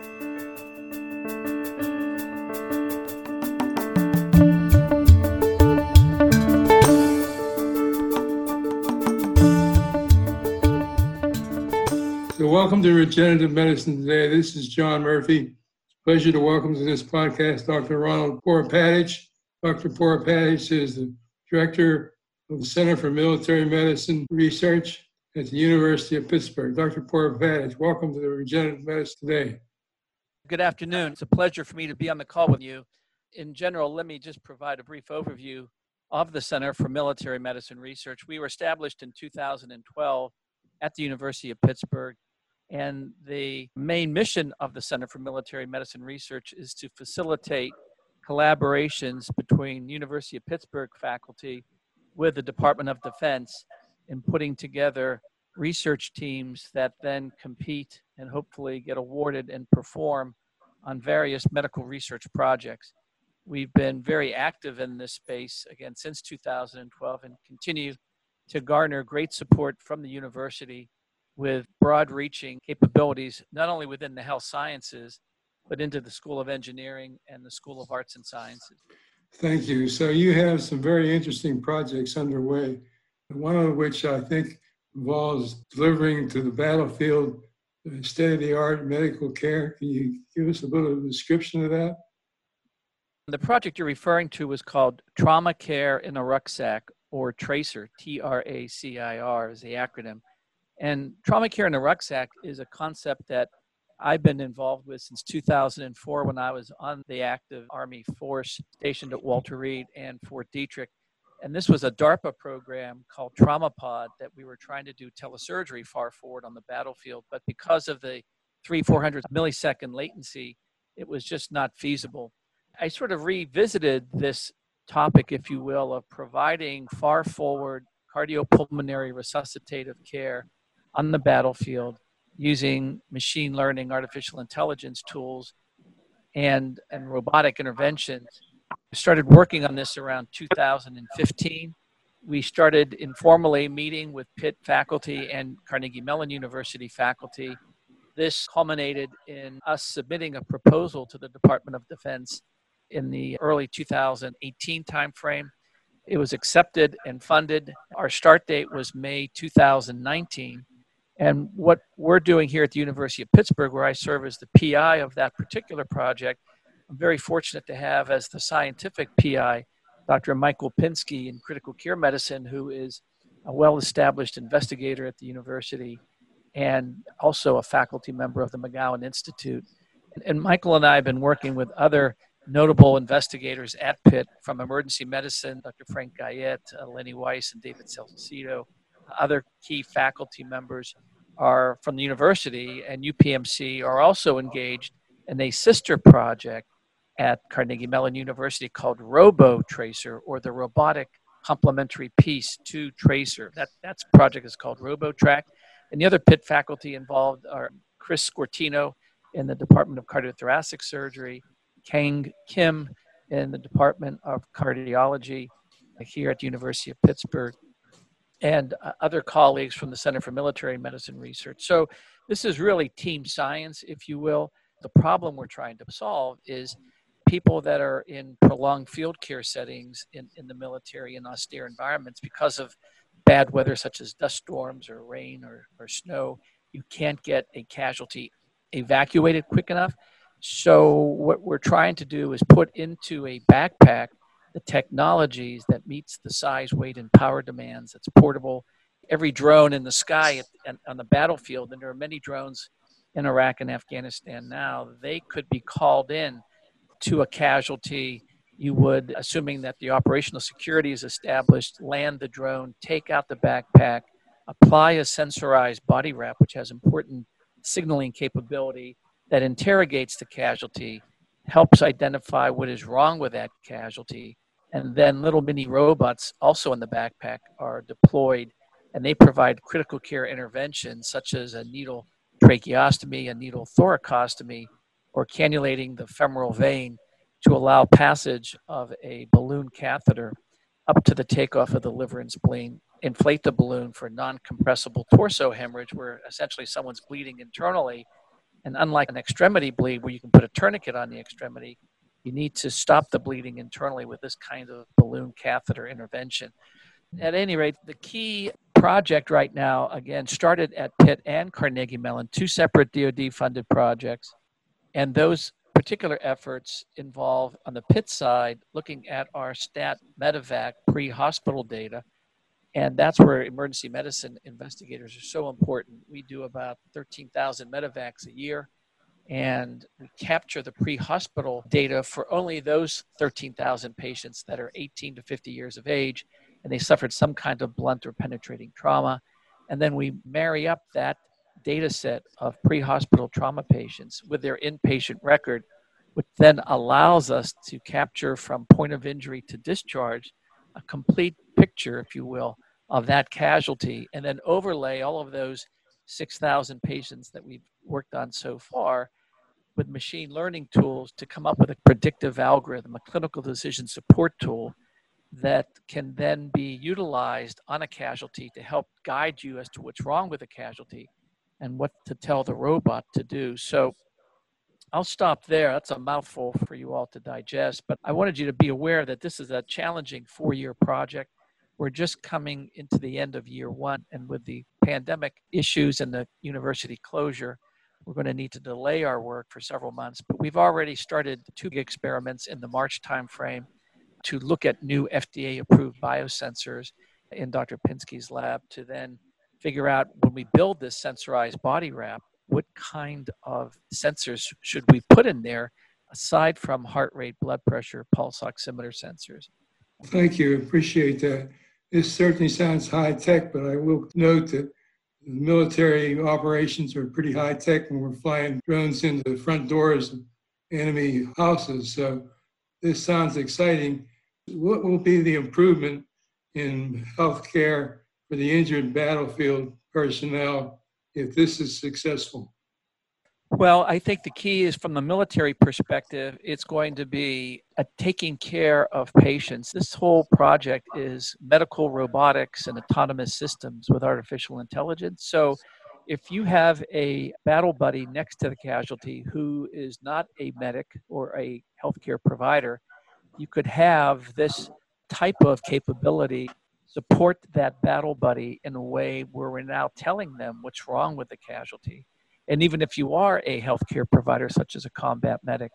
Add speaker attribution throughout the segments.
Speaker 1: So, welcome to Regenerative Medicine today. This is John Murphy. Pleasure to welcome to this podcast Dr. Ronald Poropatich. Dr. Poropatich is the director of the Center for Military Medicine Research at the University of Pittsburgh. Dr. Poropatich, welcome to the Regenerative Medicine today.
Speaker 2: Good afternoon. It's a pleasure for me to be on the call with you. In general, let me just provide a brief overview of the Center for Military Medicine Research. We were established in 2012 at the University of Pittsburgh and the main mission of the Center for Military Medicine Research is to facilitate collaborations between University of Pittsburgh faculty with the Department of Defense in putting together research teams that then compete and hopefully get awarded and perform on various medical research projects. We've been very active in this space again since 2012 and continue to garner great support from the university with broad reaching capabilities, not only within the health sciences, but into the School of Engineering and the School of Arts and Sciences.
Speaker 1: Thank you. So, you have some very interesting projects underway, one of which I think involves delivering to the battlefield uh, state of the art medical care. Can you give us a little description of that?
Speaker 2: The project you're referring to was called Trauma Care in a Rucksack, or TRACIR, T R A C I R is the acronym. And trauma care in a rucksack is a concept that I've been involved with since 2004 when I was on the active Army force stationed at Walter Reed and Fort Detrick. And this was a DARPA program called TraumaPod that we were trying to do telesurgery far forward on the battlefield. But because of the three, 400 millisecond latency, it was just not feasible. I sort of revisited this topic, if you will, of providing far forward cardiopulmonary resuscitative care on the battlefield using machine learning, artificial intelligence tools, and, and robotic interventions. We started working on this around 2015. We started informally meeting with Pitt faculty and Carnegie Mellon University faculty. This culminated in us submitting a proposal to the Department of Defense in the early 2018 timeframe. It was accepted and funded. Our start date was May 2019. And what we're doing here at the University of Pittsburgh, where I serve as the PI of that particular project, I'm very fortunate to have as the scientific PI Dr. Michael Pinsky in critical care medicine, who is a well established investigator at the university and also a faculty member of the McGowan Institute. And Michael and I have been working with other notable investigators at Pitt from emergency medicine, Dr. Frank Guyette, uh, Lenny Weiss, and David Salcido, other key faculty members are from the university and UPMC are also engaged in a sister project at Carnegie Mellon University called RoboTRACIR or the robotic complementary piece to Tracer. That that's project is called RoboTrack. And the other Pitt faculty involved are Chris Sciortino in the Department of Cardiothoracic Surgery, Kang Kim in the Department of Cardiology here at the University of Pittsburgh, and uh, other colleagues from the Center for Military Medicine Research. So this is really team science, if you will. The problem we're trying to solve is people that are in prolonged field care settings in, in the military in austere environments because of bad weather such as dust storms or rain or, or snow. You can't get a casualty evacuated quick enough. So what we're trying to do is put into a backpack the technologies that meets the size, weight, and power demands. That's portable. Every drone in the sky at, on the battlefield, and there are many drones in Iraq and Afghanistan now, they could be called in to a casualty. You would, assuming that the operational security is established, land the drone, take out the backpack, apply a sensorized body wrap, which has important signaling capability that interrogates the casualty, helps identify what is wrong with that casualty, and then little mini robots, also in the backpack, are deployed and they provide critical care interventions such as a needle tracheostomy, a needle thoracostomy, or cannulating the femoral vein to allow passage of a balloon catheter up to the takeoff of the liver and spleen, inflate the balloon for non compressible torso hemorrhage, where essentially someone's bleeding internally, And unlike an extremity bleed where you can put a tourniquet on the extremity, you need to stop the bleeding internally with this kind of balloon catheter intervention. At any rate, the key project right now, again, started at Pitt and Carnegie Mellon, two separate DoD funded projects. And those particular efforts involve, on the Pitt side, looking at our STAT medevac pre hospital data. And that's where emergency medicine investigators are so important. We do about 13,000 medevacs a year, and we capture the pre hospital data for only those 13,000 patients that are 18 to 50 years of age and they suffered some kind of blunt or penetrating trauma. And then we marry up that data set of pre hospital trauma patients with their inpatient record, which then allows us to capture from point of injury to discharge a complete picture, if you will, of that casualty, and then overlay all of those 6,000 patients that we've worked on so far with machine learning tools to come up with a predictive algorithm, a clinical decision support tool that can then be utilized on a casualty to help guide you as to what's wrong with the casualty and what to tell the robot to do. So I'll stop there. That's a mouthful for you all to digest, but I wanted you to be aware that this is a challenging four year project. We're just coming into the end of year one, and with the pandemic issues and the university closure, we're going to need to delay our work for several months. But we've already started two experiments in the March timeframe to look at new FDA approved biosensors in Dr. Pinsky's lab to then figure out when we build this sensorized body wrap, what kind of sensors should we put in there aside from heart rate, blood pressure, pulse oximeter sensors.
Speaker 1: Thank you. Appreciate that. This certainly sounds high tech, but I will note that military operations are pretty high tech when we're flying drones into the front doors of enemy houses. So this sounds exciting. What will be the improvement in healthcare for the injured battlefield personnel if this is successful?
Speaker 2: Well, I think the key is from the military perspective, it's going to be taking care of patients. This whole project is medical robotics and autonomous systems with artificial intelligence. So, if you have a battle buddy next to the casualty who is not a medic or a healthcare provider, you could have this type of capability support that battle buddy in a way where we're now telling them what's wrong with the casualty. And even if you are a healthcare provider, such as a combat medic,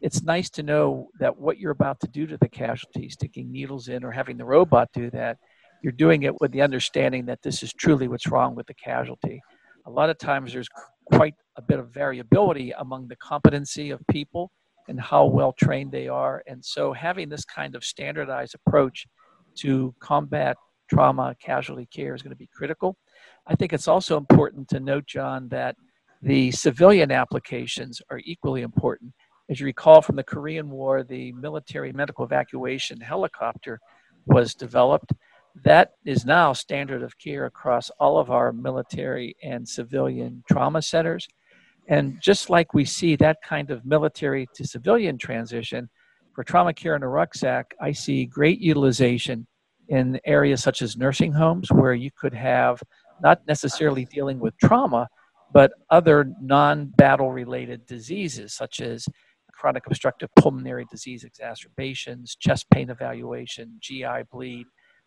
Speaker 2: it's nice to know that what you're about to do to the casualty, sticking needles in or having the robot do that, you're doing it with the understanding that this is truly what's wrong with the casualty. A lot of times there's quite a bit of variability among the competency of people and how well trained they are. And so having this kind of standardized approach to combat trauma casualty care is going to be critical. I think it's also important to note, John, that the civilian applications are equally important. As you recall from the Korean War, the military medical evacuation helicopter was developed. That is now standard of care across all of our military and civilian trauma centers. And just like we see that kind of military to civilian transition for trauma care in a rucksack, I see great utilization in areas such as nursing homes where you could have not necessarily dealing with trauma, but other non battle related diseases such as chronic obstructive pulmonary disease exacerbations, chest pain evaluation, GI bleed,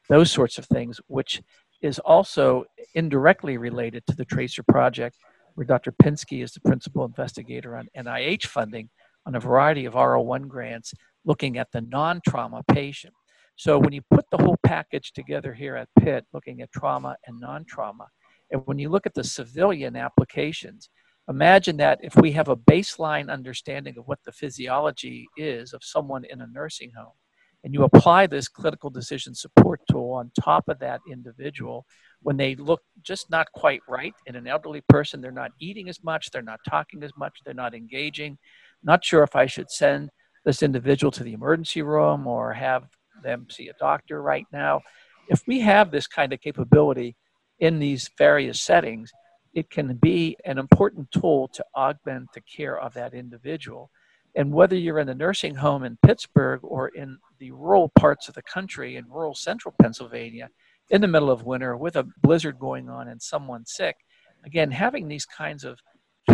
Speaker 2: those sorts of things, which is also indirectly related to the TRACIR project where Dr. Pinsky is the principal investigator on NIH funding on a variety of R01 grants looking at the non trauma patient. So when you put the whole package together here at Pitt, looking at trauma and non trauma, and when you look at the civilian applications, imagine that if we have a baseline understanding of what the physiology is of someone in a nursing home, and you apply this clinical decision support tool on top of that individual, when they look just not quite right in an elderly person, they're not eating as much, they're not talking as much, they're not engaging, not sure if I should send this individual to the emergency room or have them see a doctor right now. If we have this kind of capability in these various settings, it can be an important tool to augment the care of that individual. And whether you're in the nursing home in Pittsburgh or in the rural parts of the country in rural central Pennsylvania, in the middle of winter with a blizzard going on and someone sick, again, having these kinds of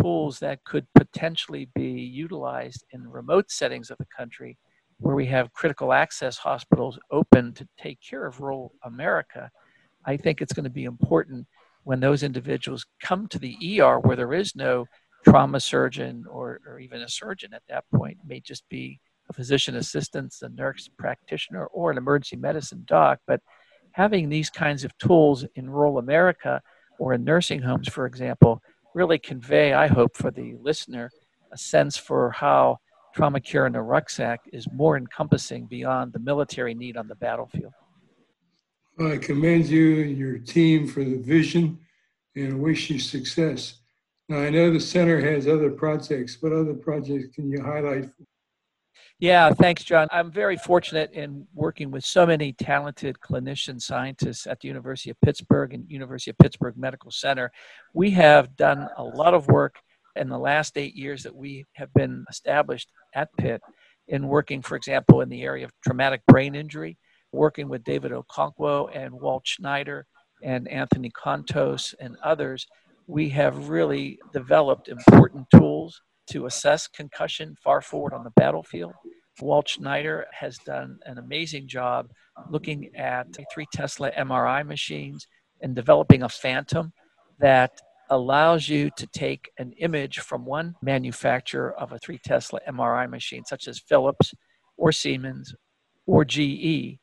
Speaker 2: tools that could potentially be utilized in remote settings of the country where we have critical access hospitals open to take care of rural America, I think it's going to be important when those individuals come to the ER where there is no trauma surgeon or, or even a surgeon at that point, it may just be a physician assistant, a nurse practitioner, or an emergency medicine doc. But having these kinds of tools in rural America or in nursing homes, for example, really convey, I hope, for the listener, a sense for how trauma care in a rucksack is more encompassing beyond the military need on the battlefield.
Speaker 1: Well, I commend you and your team for the vision and wish you success. Now, I know the center has other projects. What other projects can you highlight?
Speaker 2: Yeah, thanks, John. I'm very fortunate in working with so many talented clinician scientists at the University of Pittsburgh and University of Pittsburgh Medical Center. We have done a lot of work in the last eight years that we have been established at Pitt in working, for example, in the area of traumatic brain injury, working with David Okonkwo and Walt Schneider and Anthony Kontos and others. We have really developed important tools to assess concussion far forward on the battlefield. Walt Schneider has done an amazing job looking at three Tesla MRI machines and developing a phantom that allows you to take an image from one manufacturer of a 3 Tesla MRI machine, such as Philips or Siemens or GE.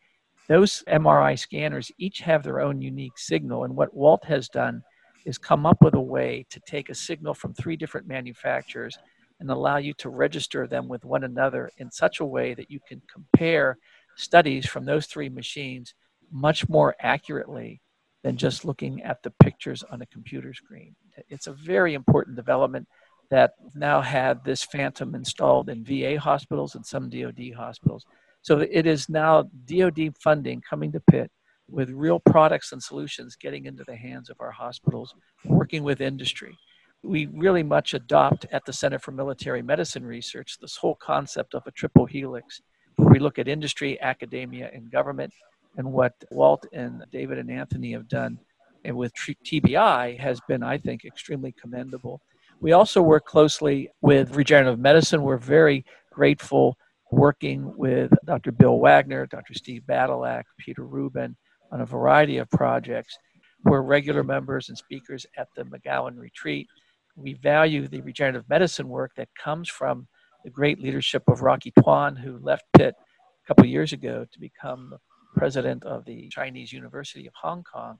Speaker 2: Those MRI scanners each have their own unique signal. And what Walt has done is come up with a way to take a signal from three different manufacturers and allow you to register them with one another in such a way that you can compare studies from those three machines much more accurately than just looking at the pictures on a computer screen. It's a very important development that now had this phantom installed in VA hospitals and some DoD hospitals. So it is now DoD funding coming to Pitt with real products and solutions getting into the hands of our hospitals, working with industry. We really much adopt at the Center for Military Medicine Research this whole concept of a triple helix, where we look at industry, academia, and government and what Walt and David and Anthony have done and with TBI has been, I think, extremely commendable. We also work closely with regenerative medicine. We're very grateful working with Dr. Bill Wagner, Dr. Steve Badylak, Peter Rubin on a variety of projects. We're regular members and speakers at the McGowan Retreat. We value the regenerative medicine work that comes from the great leadership of Rocky Tuan, who left Pitt a couple years ago to become president of the Chinese University of Hong Kong.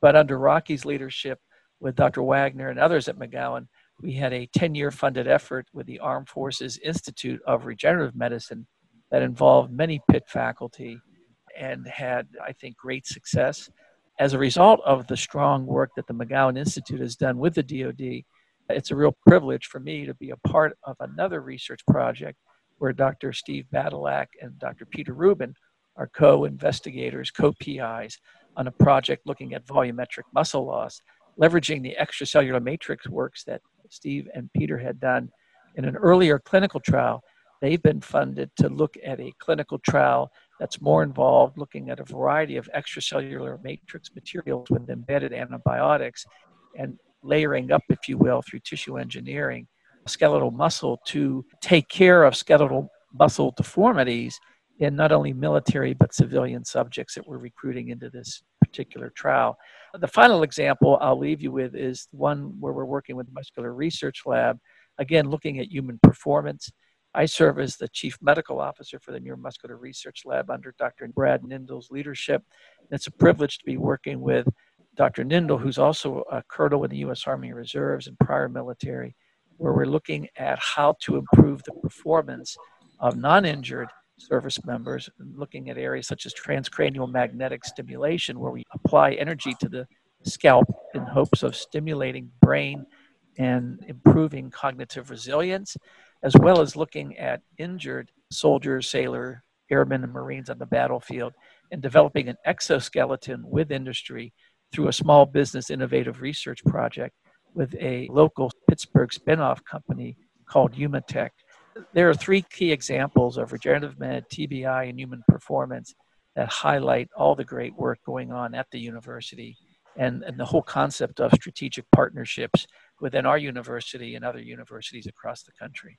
Speaker 2: But under Rocky's leadership, with Dr. Wagner and others at McGowan, we had a 10 year funded effort with the Armed Forces Institute of Regenerative Medicine that involved many Pitt faculty and had, I think, great success. As a result of the strong work that the McGowan Institute has done with the DoD, it's a real privilege for me to be a part of another research project where Dr. Steve Badylak and Dr. Peter Rubin are co-investigators, co-PIs on a project looking at volumetric muscle loss, leveraging the extracellular matrix works that Steve and Peter had done in an earlier clinical trial. They've been funded to look at a clinical trial that's more involved, looking at a variety of extracellular matrix materials with embedded antibiotics and layering up, if you will, through tissue engineering, skeletal muscle to take care of skeletal muscle deformities in not only military but civilian subjects that we're recruiting into this particular trial. The final example I'll leave you with is one where we're working with the Muscular Research Lab, again, looking at human performance. I serve as the Chief Medical Officer for the Neuromuscular Research Lab under Dr. Brad Nindl's leadership. It's a privilege to be working with Dr. Nindl, who's also a colonel in the U.S. Army Reserves and prior military, where we're looking at how to improve the performance of non injured service members, looking at areas such as transcranial magnetic stimulation, where we apply energy to the scalp in hopes of stimulating brain and improving cognitive resilience, as well as looking at injured soldiers, sailor, airmen, and Marines on the battlefield, and developing an exoskeleton with industry through a small business innovative research project with a local Pittsburgh spinoff company called Humotech there are three key examples of regenerative med, TBI, and human performance that highlight all the great work going on at the university and, and the whole concept of strategic partnerships within our university and other universities across the country.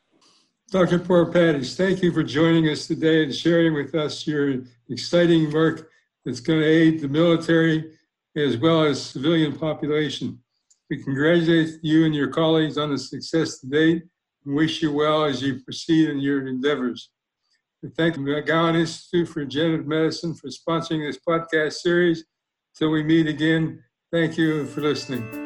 Speaker 1: Dr. Poropatich, thank you for joining us today and sharing with us your exciting work that's going to aid the military as well as civilian population. We congratulate you and your colleagues on the success to date and wish you well as you proceed in your endeavors. We thank the McGowan Institute for Regenerative Medicine for sponsoring this podcast series. Till we meet again, thank you for listening.